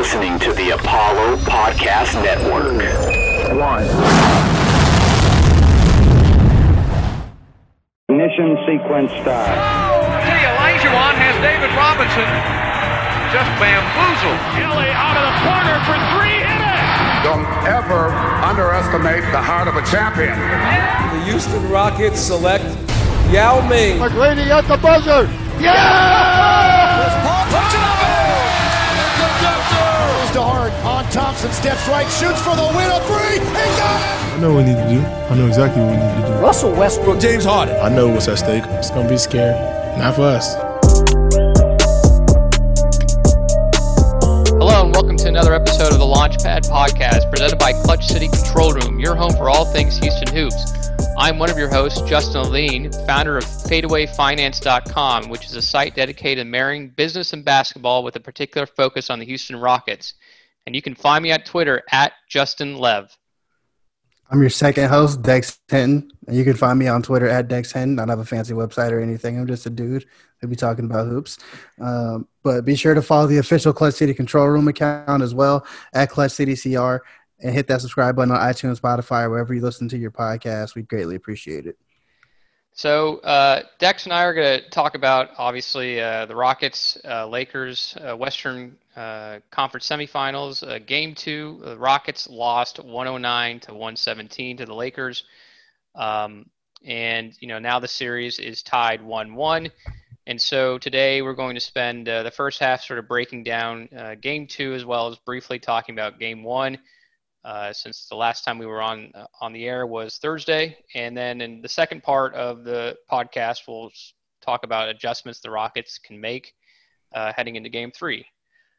listening to the Apollo Podcast Network. One. Ignition sequence start. See, Elijah has David Robinson just bamboozled. Kelly out of the corner for three. Hit it! Don't ever underestimate the heart of a champion. The Houston Rockets select Yao Ming. McGrady at the buzzer. Yeah! Goes to Hart on Thompson, steps right, shoots for the win. A three. He got it. I know what we need to do. I know exactly what we need to do. Russell Westbrook, James Harden. I know what's at stake. It's gonna be scary. Not for us. Hello and welcome to another episode of the Launchpad Podcast, presented by Clutch City Control Room, your home for all things Houston hoops. I'm one of your hosts, Justin Levine, founder of FadeawayFinance.com, which is a site dedicated to marrying business and basketball with a particular focus on the Houston Rockets. And you can find me at Twitter at Justin Lev. I'm your second host, Dex Hinton. And you can find me on Twitter at Dex Hinton. I don't have a fancy website or anything. I'm just a dude who'll be talking about hoops. Um, but be sure to follow the official Clutch City Control Room account as well at Clutch City CR and hit that subscribe button on iTunes, Spotify, wherever you listen to your podcast. We'd greatly appreciate it. So, uh, Dex and I are going to talk about obviously uh, the Rockets, uh, Lakers, uh, Western uh, Conference semifinals. Uh, game two, the Rockets lost 109 to 117 to the Lakers. Um, and, you know, now the series is tied 1 1. And so today we're going to spend the first half sort of breaking down game two as well as briefly talking about game one uh, since the last time we were on uh, on the air was Thursday, and then in the second part of the podcast, we'll talk about adjustments the Rockets can make uh, heading into Game Three.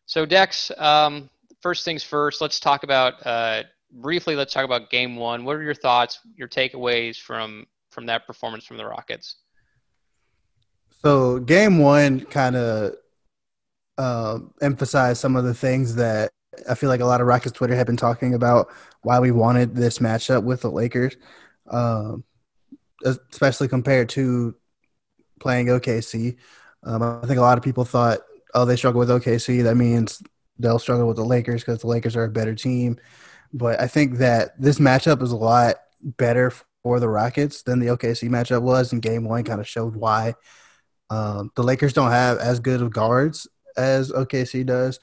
So, Dex, um, first things first, let's talk about uh, briefly. Let's talk about Game One. What are your thoughts, your takeaways from from that performance from the Rockets? So, Game One kind of uh, emphasized some of the things that I feel like a lot of Rockets Twitter have been talking about why we wanted this matchup with the Lakers, um, especially compared to playing OKC. Um, I think a lot of people thought, oh, they struggle with OKC. That means they'll struggle with the Lakers because the Lakers are a better team. But I think that this matchup is a lot better for the Rockets than the OKC matchup was, and Game One kind of showed why. Um, the Lakers don't have as good of guards as OKC does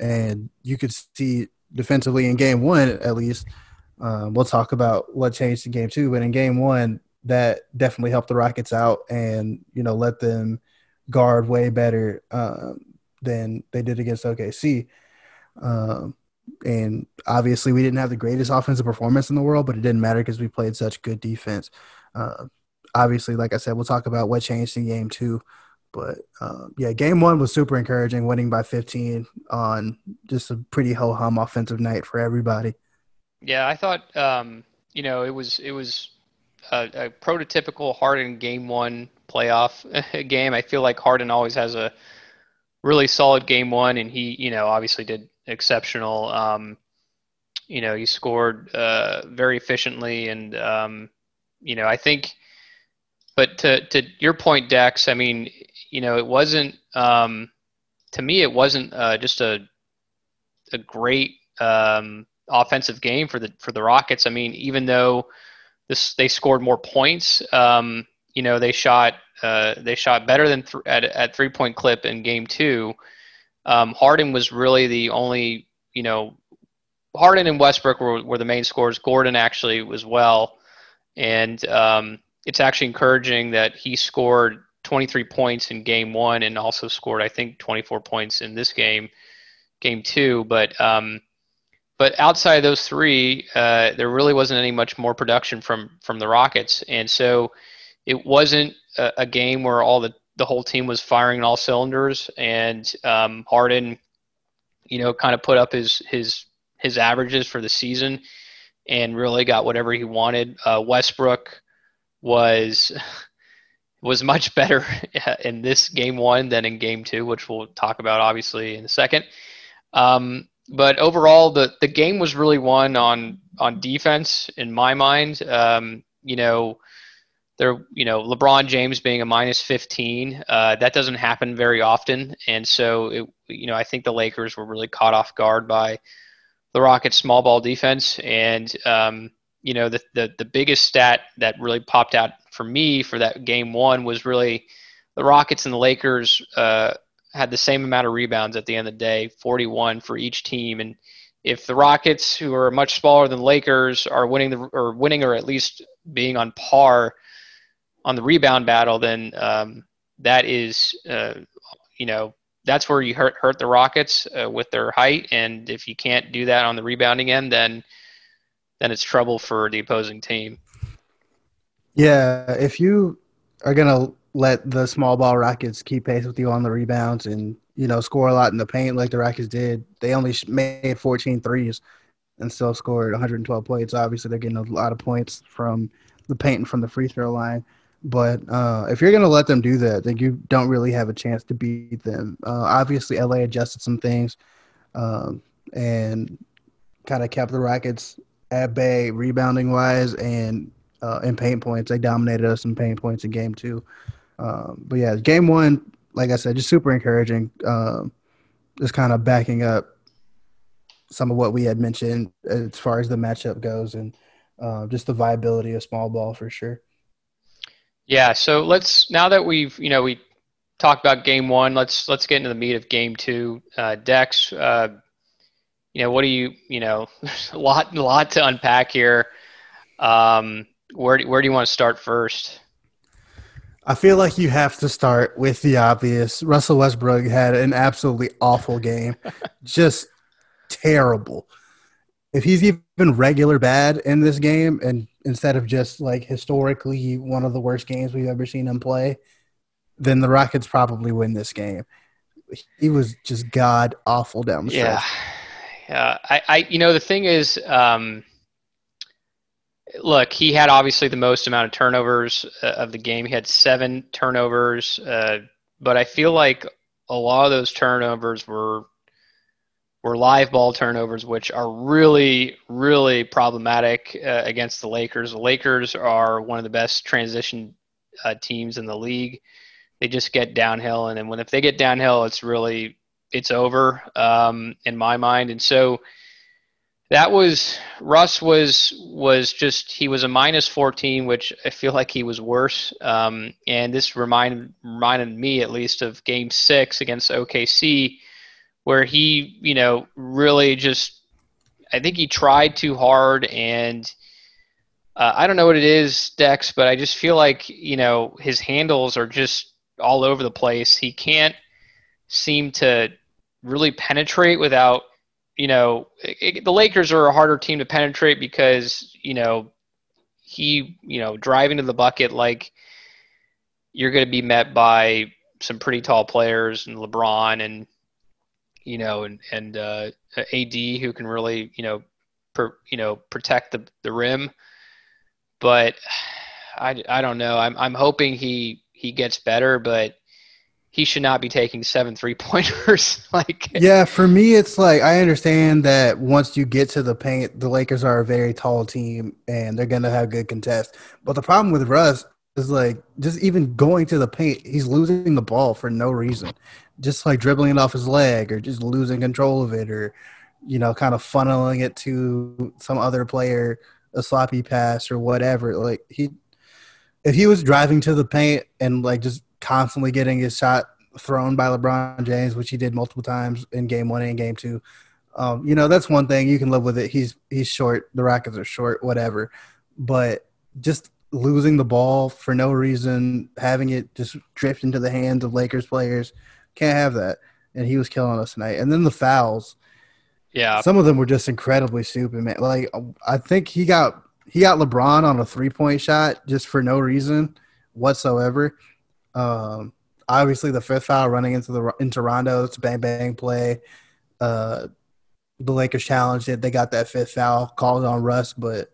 and you could see defensively in game one at least. Um, we'll talk about what changed in game two, but in game one, that definitely helped the Rockets out and you know let them guard way better um, than they did against OKC. Um, and obviously, we didn't have the greatest offensive performance in the world, but it didn't matter because we played such good defense. Uh, obviously, like I said, we'll talk about what changed in game two. But uh, yeah, game one was super encouraging, winning by 15 on just a pretty ho hum offensive night for everybody. Yeah, I thought um, you know it was it was a, a prototypical Harden game one playoff game. I feel like Harden always has a really solid game one, and he you know obviously did exceptional. Um, you know he scored uh, very efficiently, and um, you know I think. But to to your point, Dex, I mean, you know, it wasn't um, to me. It wasn't uh, just a a great um, offensive game for the for the Rockets. I mean, even though this they scored more points, um, you know, they shot uh, they shot better than th- at at three point clip in game two. Um, Harden was really the only, you know, Harden and Westbrook were, were the main scorers. Gordon actually was well, and um, it's actually encouraging that he scored 23 points in game one and also scored, I think, 24 points in this game, game two. But um, but outside of those three, uh, there really wasn't any much more production from from the Rockets, and so it wasn't a, a game where all the the whole team was firing all cylinders, and um, Harden, you know, kind of put up his his his averages for the season, and really got whatever he wanted. Uh, Westbrook was was much better in this game one than in game two, which we'll talk about obviously in a second. Um, but overall, the the game was really won on on defense in my mind. Um, you know, there, you know, LeBron James being a minus 15, uh, that doesn't happen very often, and so it, you know, I think the Lakers were really caught off guard by the Rockets' small ball defense, and um, you know, the, the the biggest stat that really popped out for me for that game one was really the Rockets and the Lakers uh, had the same amount of rebounds at the end of the day, 41 for each team, and if the Rockets, who are much smaller than Lakers, are winning the or winning or at least being on par on the rebound battle, then um, that is, uh, you know, that's where you hurt hurt the Rockets uh, with their height, and if you can't do that on the rebounding end, then then it's trouble for the opposing team. Yeah, if you are gonna let the small ball Rockets keep pace with you on the rebounds and you know score a lot in the paint like the Rockets did, they only made 14 threes and still scored 112 points. Obviously, they're getting a lot of points from the paint and from the free throw line. But uh, if you're going to let them do that, then you don't really have a chance to beat them. Uh, obviously, LA adjusted some things um, and kind of kept the Rockets at bay rebounding wise and uh, in paint points. They dominated us in paint points in game two. Um, but yeah, game one, like I said, just super encouraging. Um, just kind of backing up some of what we had mentioned as far as the matchup goes and uh, just the viability of small ball for sure. Yeah, so let's now that we've you know we talked about game one, let's let's get into the meat of game two. Uh, Dex, uh, you know, what do you you know, a lot a lot to unpack here. Um, where do, where do you want to start first? I feel like you have to start with the obvious. Russell Westbrook had an absolutely awful game, just terrible. If he's even regular bad in this game, and instead of just like historically one of the worst games we've ever seen him play, then the Rockets probably win this game. He was just god awful down the stretch. Yeah, yeah. I, I, you know, the thing is, um, look, he had obviously the most amount of turnovers uh, of the game. He had seven turnovers, uh, but I feel like a lot of those turnovers were were live ball turnovers, which are really, really problematic uh, against the Lakers. The Lakers are one of the best transition uh, teams in the league. They just get downhill, and then when if they get downhill, it's really it's over um, in my mind. And so that was Russ was was just he was a minus 14, which I feel like he was worse. Um, and this reminded reminded me at least of Game Six against OKC where he, you know, really just, I think he tried too hard and uh, I don't know what it is, Dex, but I just feel like, you know, his handles are just all over the place. He can't seem to really penetrate without, you know, it, the Lakers are a harder team to penetrate because, you know, he, you know, driving to the bucket like you're going to be met by some pretty tall players and LeBron and you know, and and uh, AD who can really, you know, per, you know, protect the the rim. But I, I don't know. I'm I'm hoping he he gets better, but he should not be taking seven three pointers. like yeah, for me, it's like I understand that once you get to the paint, the Lakers are a very tall team and they're gonna have good contest. But the problem with Russ is like just even going to the paint, he's losing the ball for no reason just like dribbling it off his leg or just losing control of it or you know kind of funneling it to some other player a sloppy pass or whatever like he if he was driving to the paint and like just constantly getting his shot thrown by LeBron James which he did multiple times in game 1 and game 2 um, you know that's one thing you can live with it he's he's short the Rockets are short whatever but just losing the ball for no reason having it just drift into the hands of Lakers players can't have that. And he was killing us tonight. And then the fouls. Yeah. Some of them were just incredibly stupid, man. Like I think he got he got LeBron on a three point shot just for no reason whatsoever. Um, obviously the fifth foul running into the into Rondo, it's a bang bang play. Uh, the Lakers challenged it. They got that fifth foul called on Russ, but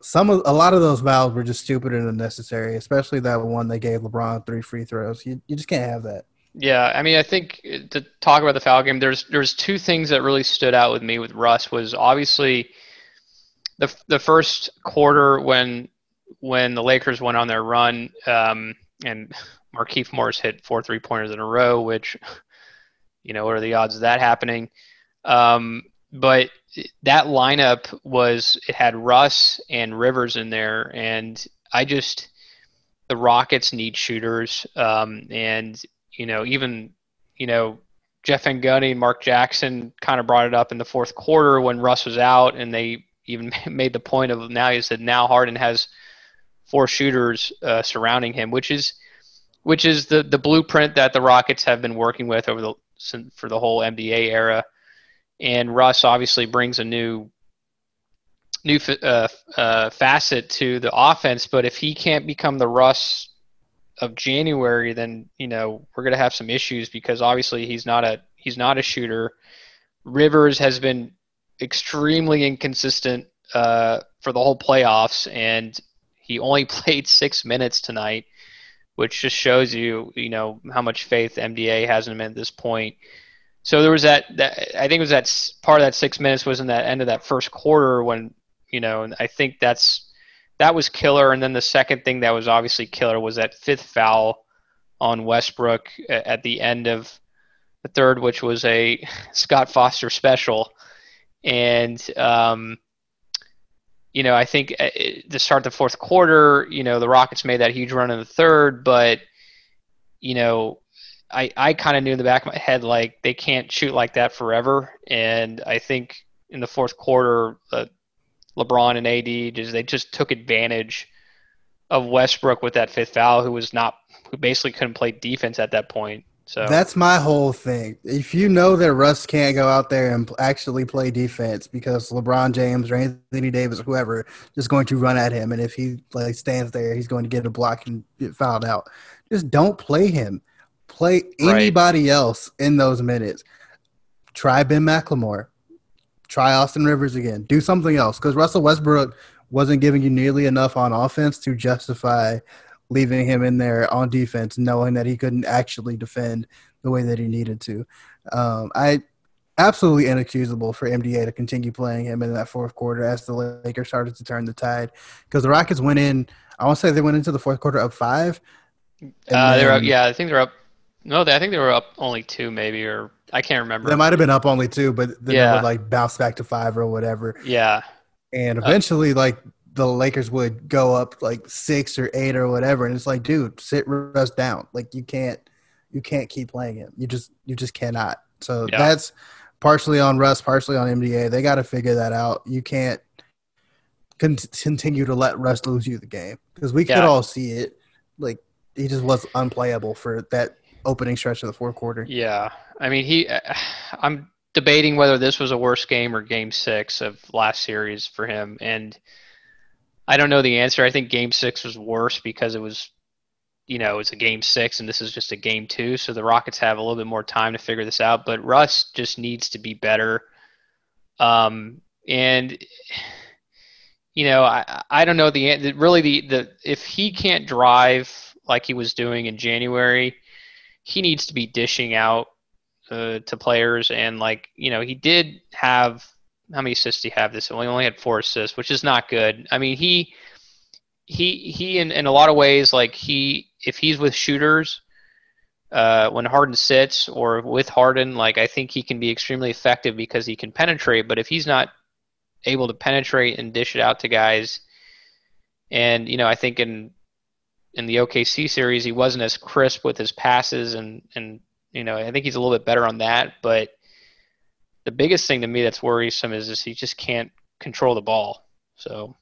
some of a lot of those fouls were just stupid and unnecessary, especially that one they gave LeBron three free throws. You you just can't have that. Yeah, I mean, I think to talk about the foul game, there's there's two things that really stood out with me with Russ was obviously the the first quarter when when the Lakers went on their run, um, and Markieff Morris hit four three pointers in a row, which, you know, what are the odds of that happening? Um, but that lineup was it had Russ and Rivers in there, and I just the Rockets need shooters, um, and you know even you know Jeff Van Gundy and Mark Jackson kind of brought it up in the fourth quarter when Russ was out, and they even made the point of now he said now Harden has four shooters uh, surrounding him, which is which is the the blueprint that the Rockets have been working with over the for the whole MDA era and Russ obviously brings a new new uh, uh, facet to the offense. But if he can't become the Russ of January, then you know we're going to have some issues because obviously he's not a he's not a shooter. Rivers has been extremely inconsistent uh, for the whole playoffs, and he only played six minutes tonight, which just shows you you know how much faith MDA has in him at this point. So there was that, that I think it was that part of that six minutes was in that end of that first quarter when you know and I think that's that was killer. And then the second thing that was obviously killer was that fifth foul on Westbrook at the end of the third, which was a Scott Foster special. And um, you know I think uh, to start the fourth quarter, you know the Rockets made that huge run in the third, but you know I, I kind of knew in the back of my head like they can't shoot like that forever, and I think in the fourth quarter, uh, LeBron and AD just they just took advantage of Westbrook with that fifth foul, who was not who basically couldn't play defense at that point. So that's my whole thing. If you know that Russ can't go out there and actually play defense because LeBron James or Anthony Davis or whoever is going to run at him, and if he like stands there, he's going to get a block and get fouled out. Just don't play him. Play anybody right. else in those minutes. Try Ben McLemore. Try Austin Rivers again. Do something else because Russell Westbrook wasn't giving you nearly enough on offense to justify leaving him in there on defense, knowing that he couldn't actually defend the way that he needed to. Um, I absolutely inexcusable for MDA to continue playing him in that fourth quarter as the Lakers started to turn the tide because the Rockets went in. I want to say they went into the fourth quarter up five. Uh, they're up, yeah, I think they're up no, they, I think they were up only two, maybe, or I can't remember. They might have been up only two, but then yeah. they would like bounce back to five or whatever. Yeah. And eventually, uh, like the Lakers would go up like six or eight or whatever, and it's like, dude, sit Russ down. Like you can't, you can't keep playing him. You just, you just cannot. So yeah. that's partially on Russ, partially on MDA. They got to figure that out. You can't con- continue to let Russ lose you the game because we could yeah. all see it. Like he just was unplayable for that opening stretch of the fourth quarter. Yeah, I mean he. Uh, I'm debating whether this was a worse game or Game Six of last series for him, and I don't know the answer. I think Game Six was worse because it was, you know, it's a Game Six, and this is just a Game Two, so the Rockets have a little bit more time to figure this out. But Russ just needs to be better, um, and you know, I I don't know the really the the if he can't drive like he was doing in January he needs to be dishing out uh, to players, and like you know, he did have how many assists he have this? He only had four assists, which is not good. I mean, he he he in, in a lot of ways, like he if he's with shooters, uh, when Harden sits or with Harden, like I think he can be extremely effective because he can penetrate. But if he's not able to penetrate and dish it out to guys, and you know, I think in in the OKC series, he wasn't as crisp with his passes, and and you know I think he's a little bit better on that. But the biggest thing to me that's worrisome is just he just can't control the ball. So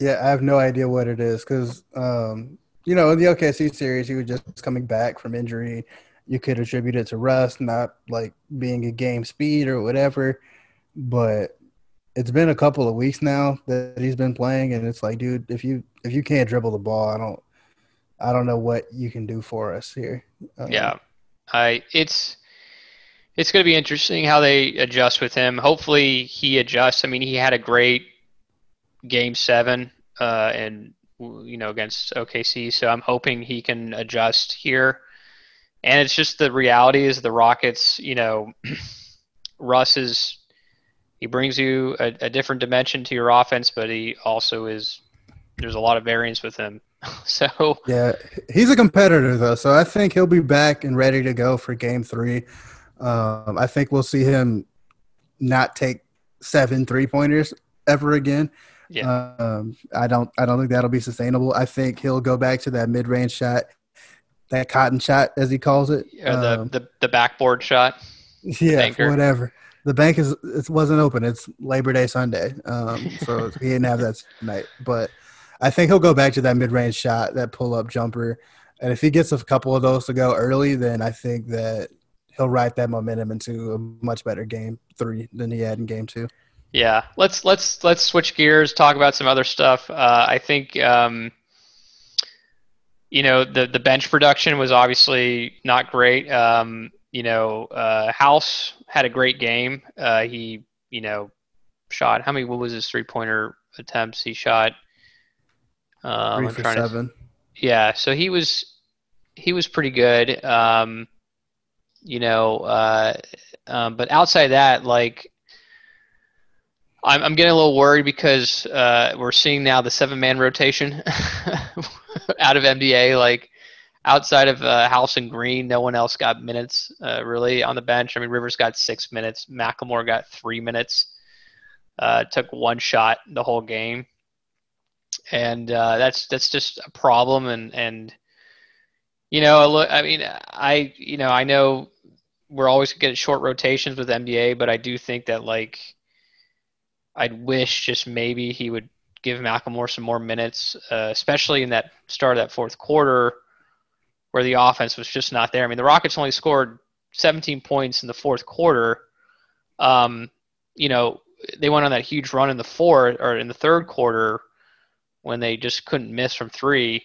yeah, I have no idea what it is because um, you know in the OKC series he was just coming back from injury. You could attribute it to rust, not like being a game speed or whatever. But it's been a couple of weeks now that he's been playing, and it's like, dude, if you if you can't dribble the ball, I don't I don't know what you can do for us here. Um, yeah, I it's it's going to be interesting how they adjust with him. Hopefully, he adjusts. I mean, he had a great game seven, uh, and you know against OKC, so I'm hoping he can adjust here. And it's just the reality is the Rockets. You know, Russ is he brings you a, a different dimension to your offense, but he also is there's a lot of variance with him. so yeah, he's a competitor though, so I think he'll be back and ready to go for Game Three. Um, I think we'll see him not take seven three pointers ever again. Yeah. Um, I don't. I don't think that'll be sustainable. I think he'll go back to that mid range shot, that cotton shot as he calls it. Yeah, the, Um, the the backboard shot. yeah, whatever. The bank is it wasn't open. It's Labor Day Sunday, um, so he didn't have that tonight. But I think he'll go back to that mid range shot, that pull up jumper, and if he gets a couple of those to go early, then I think that he'll ride that momentum into a much better game three than he had in game two. Yeah, let's let's let's switch gears. Talk about some other stuff. Uh, I think um, you know the the bench production was obviously not great. Um, you know, uh, House had a great game. Uh, he you know shot how many? What was his three pointer attempts? He shot. Um, Three for trying to- seven. yeah, so he was he was pretty good. Um, you know, uh, um, but outside that, like I'm I'm getting a little worried because uh, we're seeing now the seven man rotation out of MDA. Like outside of uh, House and Green, no one else got minutes uh, really on the bench. I mean, Rivers got six minutes. McLemore got three minutes. Uh, took one shot the whole game, and uh, that's that's just a problem. And and you know, I mean, I you know, I know we're always getting short rotations with MDA, but I do think that like I'd wish just maybe he would give McLemore some more minutes, uh, especially in that start of that fourth quarter where the offense was just not there. I mean, the Rockets only scored 17 points in the fourth quarter. Um, you know, they went on that huge run in the fourth or in the third quarter when they just couldn't miss from three.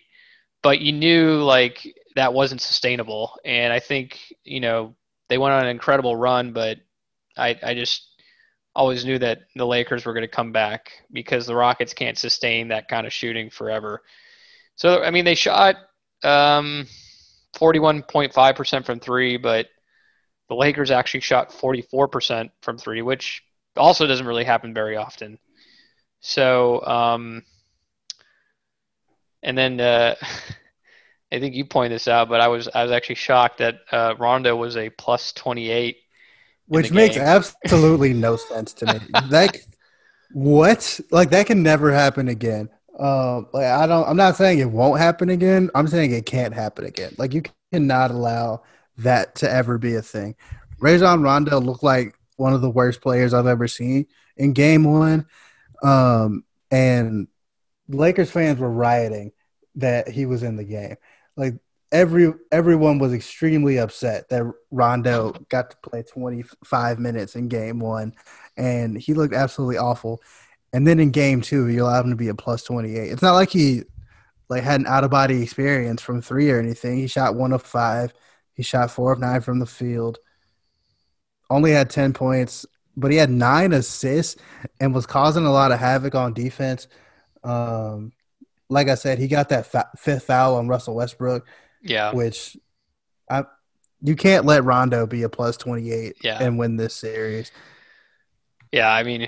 But you knew like that wasn't sustainable, and I think you know they went on an incredible run, but I I just always knew that the Lakers were going to come back because the Rockets can't sustain that kind of shooting forever. So I mean, they shot um, 41.5% from three, but the Lakers actually shot 44% from three, which also doesn't really happen very often. So, um, and then uh, I think you pointed this out, but I was I was actually shocked that uh, Rondo was a plus 28 which makes game. absolutely no sense to me. Like, what? Like that can never happen again. Um, like I don't. I'm not saying it won't happen again. I'm saying it can't happen again. Like you cannot allow that to ever be a thing. Rajon Rondo looked like one of the worst players I've ever seen in Game One, um, and Lakers fans were rioting that he was in the game. Like every everyone was extremely upset that Rondo got to play 25 minutes in game 1 and he looked absolutely awful. And then in game 2, you allowed him to be a plus 28. It's not like he like had an out of body experience from 3 or anything. He shot 1 of 5. He shot 4 of 9 from the field. Only had 10 points, but he had 9 assists and was causing a lot of havoc on defense. Um like I said, he got that fa- fifth foul on Russell Westbrook Yeah. which I you can't let Rondo be a plus 28 Yeah. and win this series. Yeah, I mean,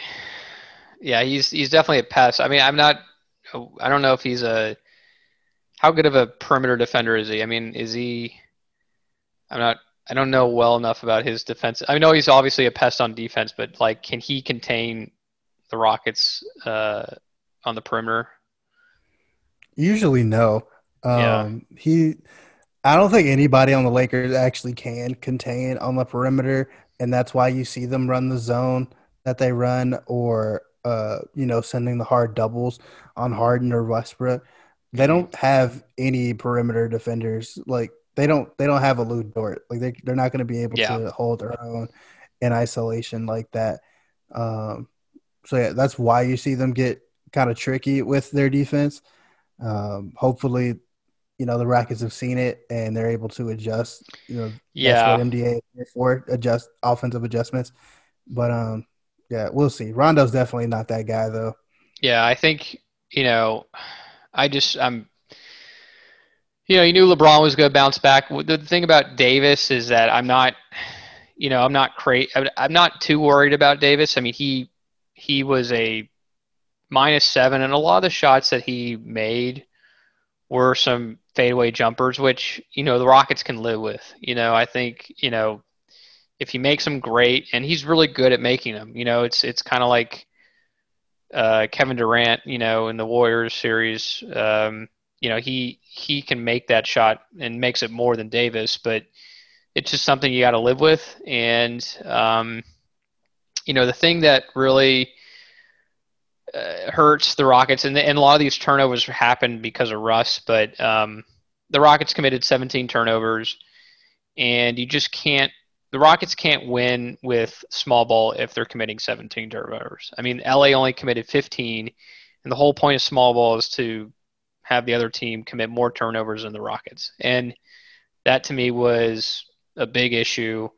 yeah, he's he's definitely a pest. I mean, I'm not. I don't know if he's a. How good of a perimeter defender is he? I mean, is he? I'm not. I don't know well enough about his defense. I know he's obviously a pest on defense, but like, can he contain the Rockets uh, on the perimeter? Usually no. Um Yeah. he I don't think anybody on the Lakers actually can contain on the perimeter and that's why you see them run the zone that they run or uh you know sending the hard doubles on Harden or Westbrook. They don't have any perimeter defenders like they don't they don't have a Lu Dort. Like they they're not going to be able Yeah. to hold their own in isolation like that. Um so yeah, that's why you see them get kind of tricky with their defense. Um, hopefully, you know the Rockets have seen it and they're able to adjust. You know, Yeah. that's what MDA is for adjust offensive adjustments. But um, yeah, we'll see. Rondo's definitely not that guy though. Yeah, I think you know, I just I'm, you know, you knew LeBron was going to bounce back. The thing about Davis is that I'm not, you know, I'm not cra- I'm I'm not too worried about Davis. I mean, he he was a minus seven, and a lot of the shots that he made were some fadeaway jumpers, which you know the Rockets can live with. You know, I think you know if he makes them great, and he's really good at making them. You know, it's it's kind of like uh, Kevin Durant. You know, in the Warriors series, um, you know he he can make that shot and makes it more than Davis, but it's just something you got to live with. And um, you know, the thing that really uh, hurts the Rockets, and, and a lot of these turnovers happened because of Russ, but um, the Rockets committed 17 turnovers, and you just can't. The Rockets can't win with small ball if they're committing 17 turnovers. I mean, LA only committed 15, and the whole point of small ball is to have the other team commit more turnovers than the Rockets. And that to me was a big issue.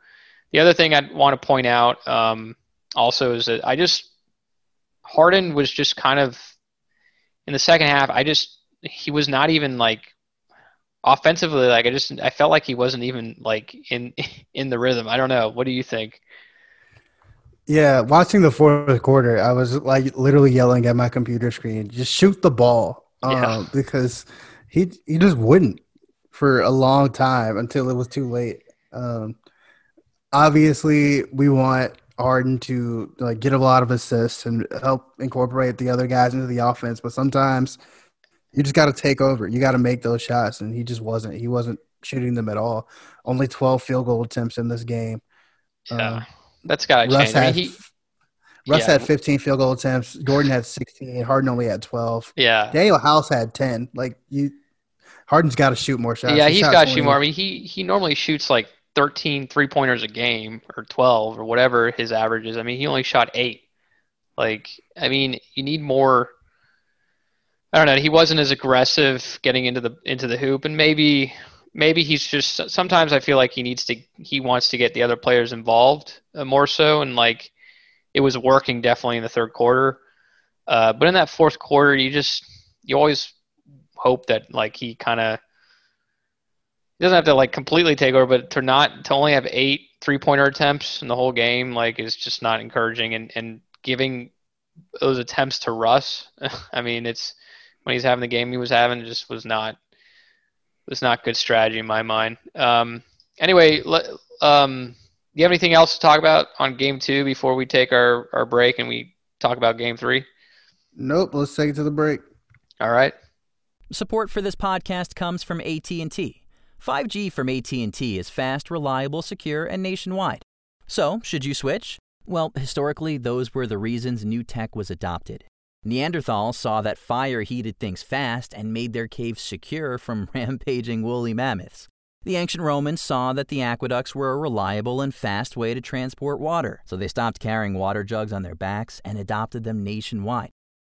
The other thing I want to point out um, also is that I just Harden was just kind of in the second half. I just he was not even like offensively. Like I just I felt like he wasn't even like in in the rhythm. I don't know. What do you think? Yeah, watching the fourth quarter, I was like literally yelling at my computer screen, "Just shoot the ball!" yeah. Uh, because he he just wouldn't for a long time until it was too late. Um, obviously, we want Harden to like get a lot of assists and help incorporate the other guys into the offense, but sometimes you just got to take over. You got to make those shots, and he just wasn't. He wasn't shooting them at all. Only twelve field goal attempts in this game. Yeah, uh, that's got to change. Had, I mean, he, Russ yeah. had 15 field goal attempts. Gordon had 16. Harden only had 12. Yeah. Danuel House had 10. Like you, Harden's got to shoot more shots. Yeah, he has got to shoot more. I mean, he he normally shoots like 13 three pointers a game or 12 or whatever his average is. I mean, he only shot eight. Like, I mean, you need more. I don't know. He wasn't as aggressive getting into the into the hoop, and maybe maybe he's just sometimes I feel like he needs to he wants to get the other players involved uh, more so, and like it was working definitely in the third quarter. Uh, but in that fourth quarter, you just you always hope that like he kind of doesn't have to like completely take over, but to not to only have eight three pointer attempts in the whole game like is just not encouraging. And and giving those attempts to Russ, I mean, it's when he's having the game he was having, it just was not was not good strategy in my mind. Um, anyway, let, um, do you have anything else to talk about on game two before we take our, our break and we talk about game three? Nope. Let's take it to the break. All right. Support for this podcast comes from AT&T. 5G from AT&T is fast, reliable, secure, and nationwide. So, should you switch? Well, historically, those were the reasons new tech was adopted. Neanderthals saw that fire heated things fast and made their caves secure from rampaging woolly mammoths. The ancient Romans saw that the aqueducts were a reliable and fast way to transport water, so they stopped carrying water jugs on their backs and adopted them nationwide.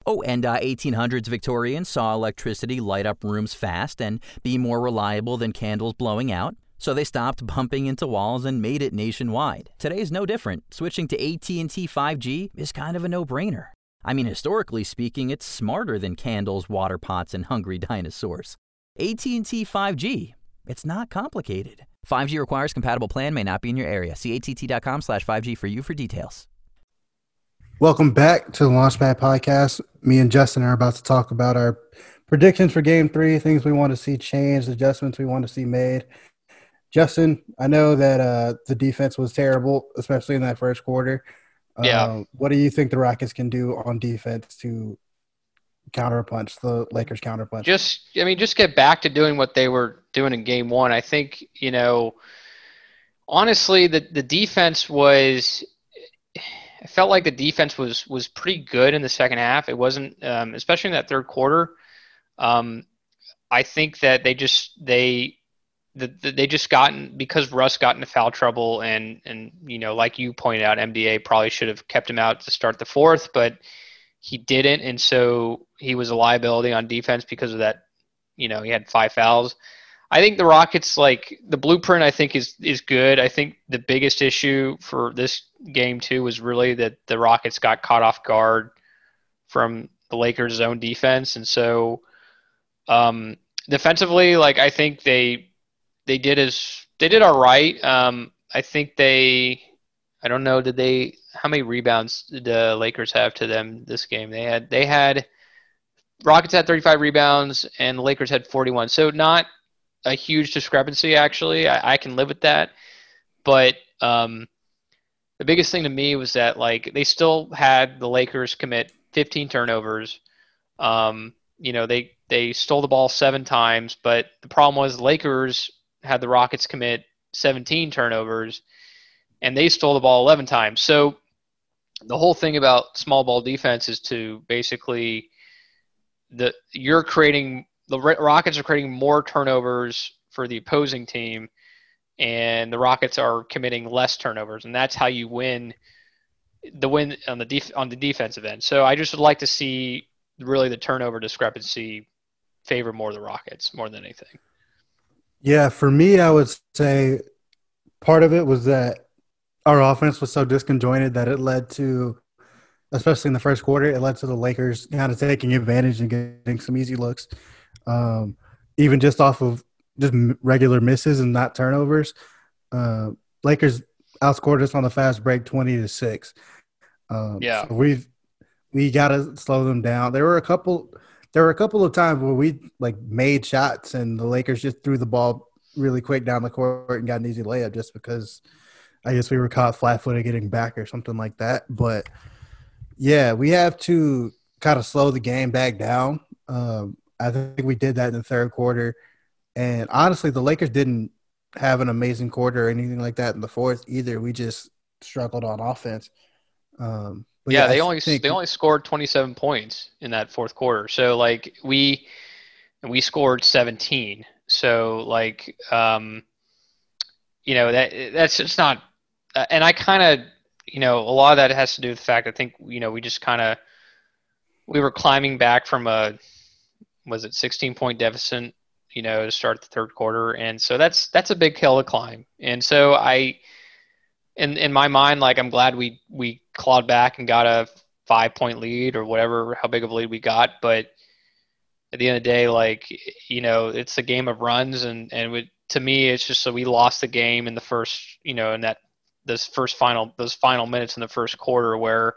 Oh, and uh, 1800s Victorians saw electricity light up rooms fast and be more reliable than candles blowing out, so they stopped bumping into walls and made it nationwide. Today's no different. Switching to AT&T 5G is kind of a no-brainer. I mean, historically speaking, it's smarter than candles, water pots, and hungry dinosaurs. AT&T 5G it's not complicated. 5G requires compatible plan, may not be in your area. See att.com slash 5G for you for details. Welcome back to the Launchpad Podcast. Me and Justin are about to talk about our predictions for game three, things we want to see changed, adjustments we want to see made. Justin, I know that uh, the defense was terrible, especially in that first quarter. Yeah. Uh, what do you think the Rockets can do on defense to counterpunch the Lakers counterpunch. Just I mean, just get back to doing what they were doing in game one. I think, you know, honestly the the defense was I felt like the defense was was pretty good in the second half. It wasn't um, especially in that third quarter. Um, I think that they just they the, the, they just gotten because Russ got into foul trouble and and you know like you pointed out MDA probably should have kept him out to start the fourth but he didn't, and so he was a liability on defense because of that. You know, he had five fouls. I think the Rockets like the blueprint. I think is is good. I think the biggest issue for this game too was really that the Rockets got caught off guard from the Lakers' zone defense, and so um, defensively, like I think they they did as they did all right. Um, I think they I don't know. Did they? How many rebounds did the Lakers have to them this game? They had. They had. Rockets had 35 rebounds and the Lakers had 41. So not a huge discrepancy. Actually, I, I can live with that. But um, the biggest thing to me was that like they still had the Lakers commit 15 turnovers. Um, you know, they they stole the ball seven times, but the problem was the Lakers had the Rockets commit 17 turnovers, and they stole the ball 11 times. So the whole thing about small ball defense is to basically the you're creating the Rockets are creating more turnovers for the opposing team, and the Rockets are committing less turnovers, and that's how you win the win on the def- on the defensive end. So I just would like to see really the turnover discrepancy favor more the Rockets more than anything. Yeah, for me, I would say part of it was that our offense was so disconjointed that it led to, especially in the first quarter, it led to the Lakers kind of taking advantage and getting some easy looks, um, even just off of just regular misses and not turnovers. Uh, Lakers outscored us on the fast break twenty to six. Um, yeah, so we've we got to slow them down. There were a couple. There were a couple of times where we like made shots and the Lakers just threw the ball really quick down the court and got an easy layup just because I guess we were caught flat-footed getting back or something like that. But yeah, we have to kind of slow the game back down. Um, I think we did that in the third quarter, and honestly, the Lakers didn't have an amazing quarter or anything like that in the fourth either. We just struggled on offense. Um, yeah, yeah, they I only think, they only scored 27 points in that fourth quarter. So like we we scored 17. So like um you know that that's just not uh, and I kind of you know a lot of that has to do with the fact I think you know we just kind of we were climbing back from a was it 16 point deficit you know to start the third quarter and so that's that's a big hill to climb and so I in in my mind, like I'm glad we we clawed back and got a five point lead or whatever, how big of a lead we got. But at the end of the day, like you know, it's a game of runs, and and to me, it's just so we lost the game in the first, you know, in that this first final those final minutes in the first quarter where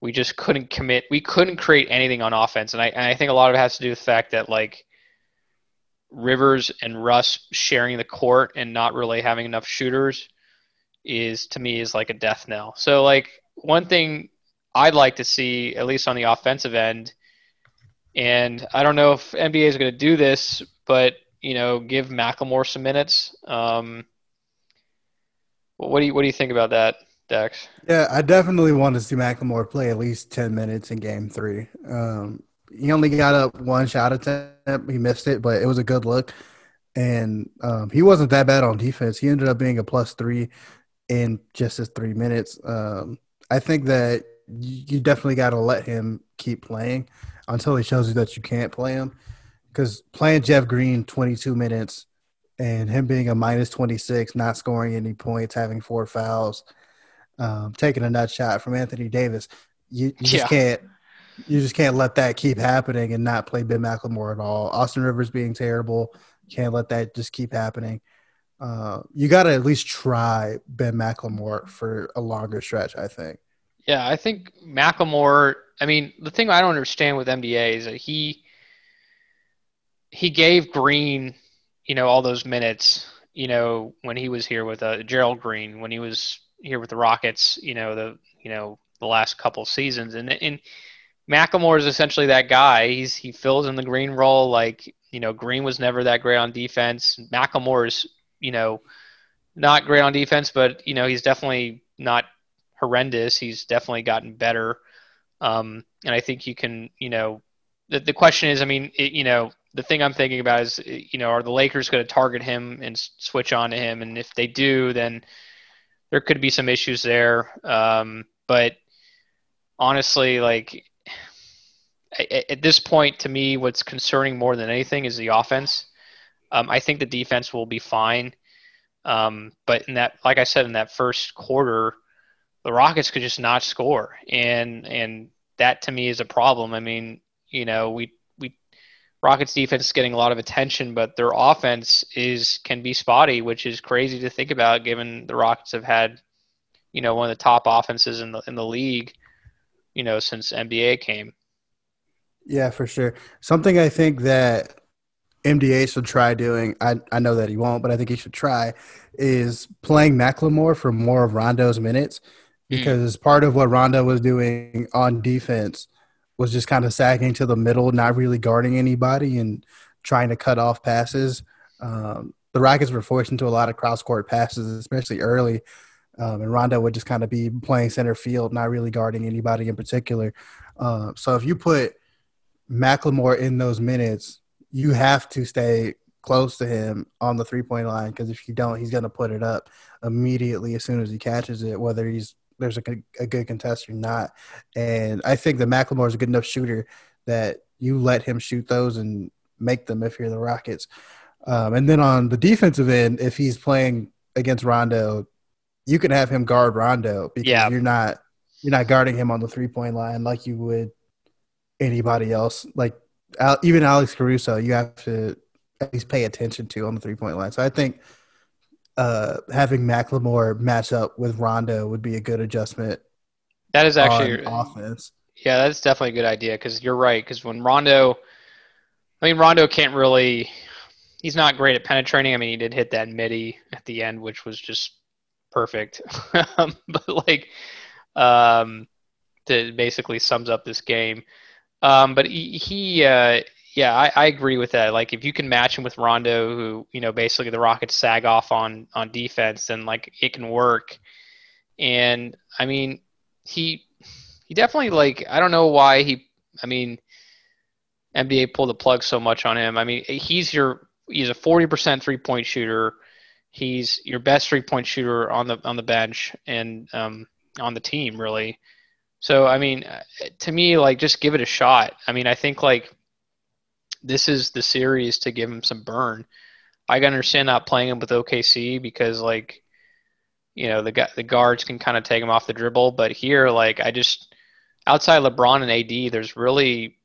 we just couldn't commit, we couldn't create anything on offense, and I and I think a lot of it has to do with the fact that like. Rivers and Russ sharing the court and not really having enough shooters is to me is like a death knell. So like one thing I'd like to see at least on the offensive end, and I don't know if MDA is going to do this, but you know, give McLemore some minutes. Um, what do you what do you think about that, Yeah, I definitely want to see McLemore play at least ten minutes in Game Three. Um, he only got up one shot attempt. He missed it, but it was a good look. And um, he wasn't that bad on defense. He ended up being a plus three in just his three minutes. Um, I think that you definitely got to let him keep playing until he shows you that you can't play him. Because playing Jeff Green 22 minutes and him being a minus 26, not scoring any points, having four fouls, um, taking a nut shot from Anthony Davis, you, you just yeah. can't. You just can't let that keep happening and not play Ben McLemore at all. Austin Rivers being terrible, can't let that just keep happening uh, you got to at least try Ben McLemore for a longer stretch. I think. Yeah, I think McLemore. I mean, the thing I don't understand with MDA is that he he gave Green, you know, all those minutes. You know, when he was here with uh, Gerald Green, when he was here with the Rockets, you know, the you know the last couple seasons, and and McLemore is essentially that guy. He's he fills in the Green role. Like you know, Green was never that great on defense. McLemore is you know, not great on defense, but you know he's definitely not horrendous. He's definitely gotten better, um, and I think you can, you know, the, the question is, I mean, it, you know, the thing I'm thinking about is, you know, are the Lakers going to target him and switch on to him? And if they do, then there could be some issues there. Um, but honestly, like at this point, to me, what's concerning more than anything is the offense. Um, I think the defense will be fine. Um, but in that, like I said, in that first quarter, the Rockets could just not score, and and that to me is a problem. I mean, you know, we Rockets defense is getting a lot of attention, but their offense is can be spotty, which is crazy to think about given the Rockets have had you know, one of the top offenses in the in the league, you know, since MDA came. Yeah, for sure. Something I think that MDA should try doing. I I know that he won't, but I think he should try is playing McLemore for more of Rondo's minutes because mm. part of what Rondo was doing on defense was just kind of sagging to the middle, not really guarding anybody and trying to cut off passes. Um, the Rockets were forced into a lot of cross court passes, especially early. Um, and Rondo would just kind of be playing center field, not really guarding anybody in particular. Uh, so if you put McLemore in those minutes, you have to stay close to him on the three point line because if you don't, he's going to put it up immediately as soon as he catches it, whether he's there's a, a good contest or not. And I think that McLemore is a good enough shooter that you let him shoot those and make them if you're the Rockets. Um, and then on the defensive end, if he's playing against Rondo, you can have him guard Rondo because yeah. you're not you're not guarding him on the three point line like you would anybody else. Like even Alex Caruso, you have to at least pay attention to on the three point line. So I think uh, having McLemore match up with Rondo would be a good adjustment. That is actually offense. Yeah, that's definitely a good idea because you're right. Because when Rondo, I mean, Rondo can't really. He's not great at penetrating. I mean, he did hit that midi at the end, which was just perfect. but like, um, that basically sums up this game. Um, but he, he uh, yeah, I, I, agree with that. Like, if you can match him with Rondo, who you know basically the Rockets sag off on on defense, then like it can work. And I mean, he he definitely like I don't know why he. I mean, MDA pulled the plug so much on him. I mean, he's your he's a forty percent three point shooter. He's your best three point shooter on the on the bench and um, on the team, really. So I mean, to me, like just give it a shot. I mean, I think like this is the series to give him some burn. I can understand not playing him with OKC because like you know the the guards can kind of take him off the dribble, but here like I just outside LeBron and AD, there's really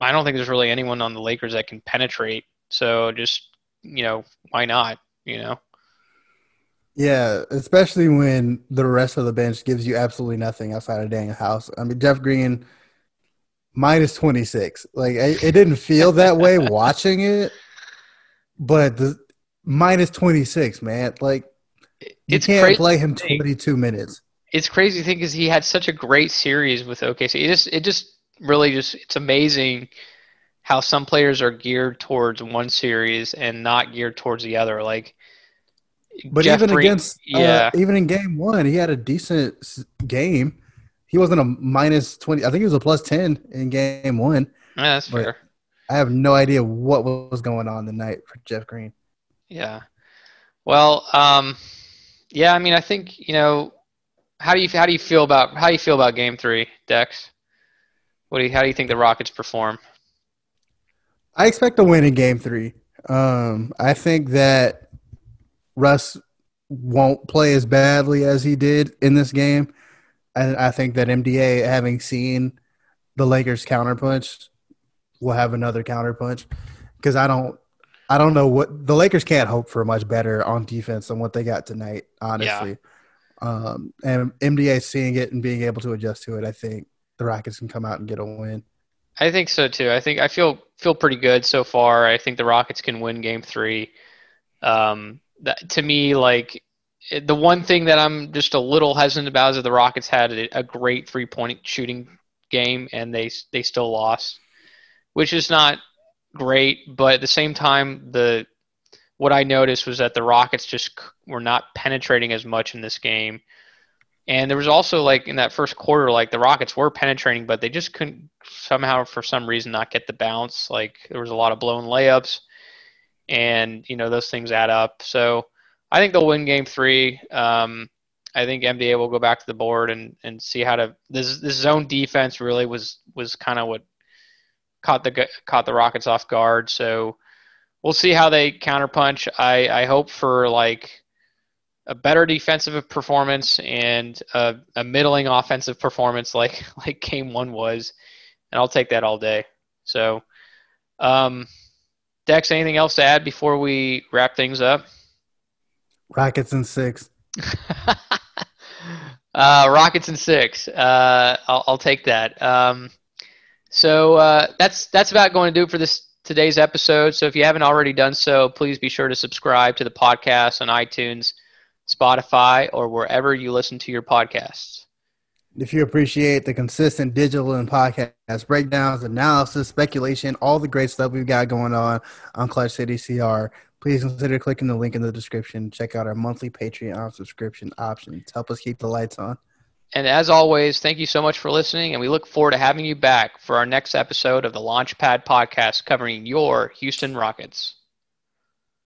I don't think there's really anyone on the Lakers that can penetrate. So just you know why not? You know. Yeah, especially when the rest of the bench gives you absolutely nothing outside of Danuel House. I mean, Jeff Green minus 26. Like it, it didn't feel that way watching it, but the minus 26, man. Like you it's can't play him 22 minutes. It's crazy thing because he had such a great series with OKC. It just it just really just it's amazing how some players are geared towards one series and not geared towards the other. Like but Jeff even against, uh, yeah, uh, even in game one, he had a decent game. He wasn't a minus twenty. I think he was a plus ten in game one. Yeah, that's fair. I have no idea what was going on the night for Jeff Green. Yeah. Well, um, yeah. I mean, I think you know. How do you how do you feel about how do you feel about Game Three, Dex? What do you, how do you think the Rockets perform? I expect a win in Game Three. Um, I think that Russ won't play as badly as he did in this game. And I think that MDA, having seen the Lakers counterpunch, will have another counterpunch because I don't, I don't know what the Lakers can't hope for much better on defense than what they got tonight. Honestly, yeah. um, and MDA seeing it and being able to adjust to it, I think the Rockets can come out and get a win. I think so too. I think I feel feel pretty good so far. I think the Rockets can win Game Three. Um, that, to me, like the one thing that I'm just a little hesitant about is that the Rockets had a, a great three point shooting game and they they still lost, which is not great. But at the same time, the what I noticed was that the Rockets just were not penetrating as much in this game. And there was also like in that first quarter, like the Rockets were penetrating, but they just couldn't somehow for some reason not get the bounce. Like there was a lot of blown layups, and you know those things add up. So I think they'll win Game Three. Um, I think MDA will go back to the board and, and see how to this this zone defense really was was kind of what caught the caught the Rockets off guard. So we'll see how they counterpunch. I I hope for like a better defensive performance and a, a middling offensive performance like like game one was, and I'll take that all day. So, um, Dex, anything else to add before we wrap things up? Rockets and six. Uh, Rockets and six. Uh, I'll, I'll take that. Um, so uh, that's that's about going to do it for this today's episode. So if you haven't already done so, please be sure to subscribe to the podcast on iTunes, Spotify, or wherever you listen to your podcasts. If you appreciate the consistent digital and podcast breakdowns, analysis, speculation, all the great stuff we've got going on on Clutch City CR, please consider clicking the link in the description. Check out our monthly Patreon subscription options. Help us keep the lights on. And as always, thank you so much for listening, and we look forward to having you back for our next episode of the Launchpad Podcast covering your Houston Rockets.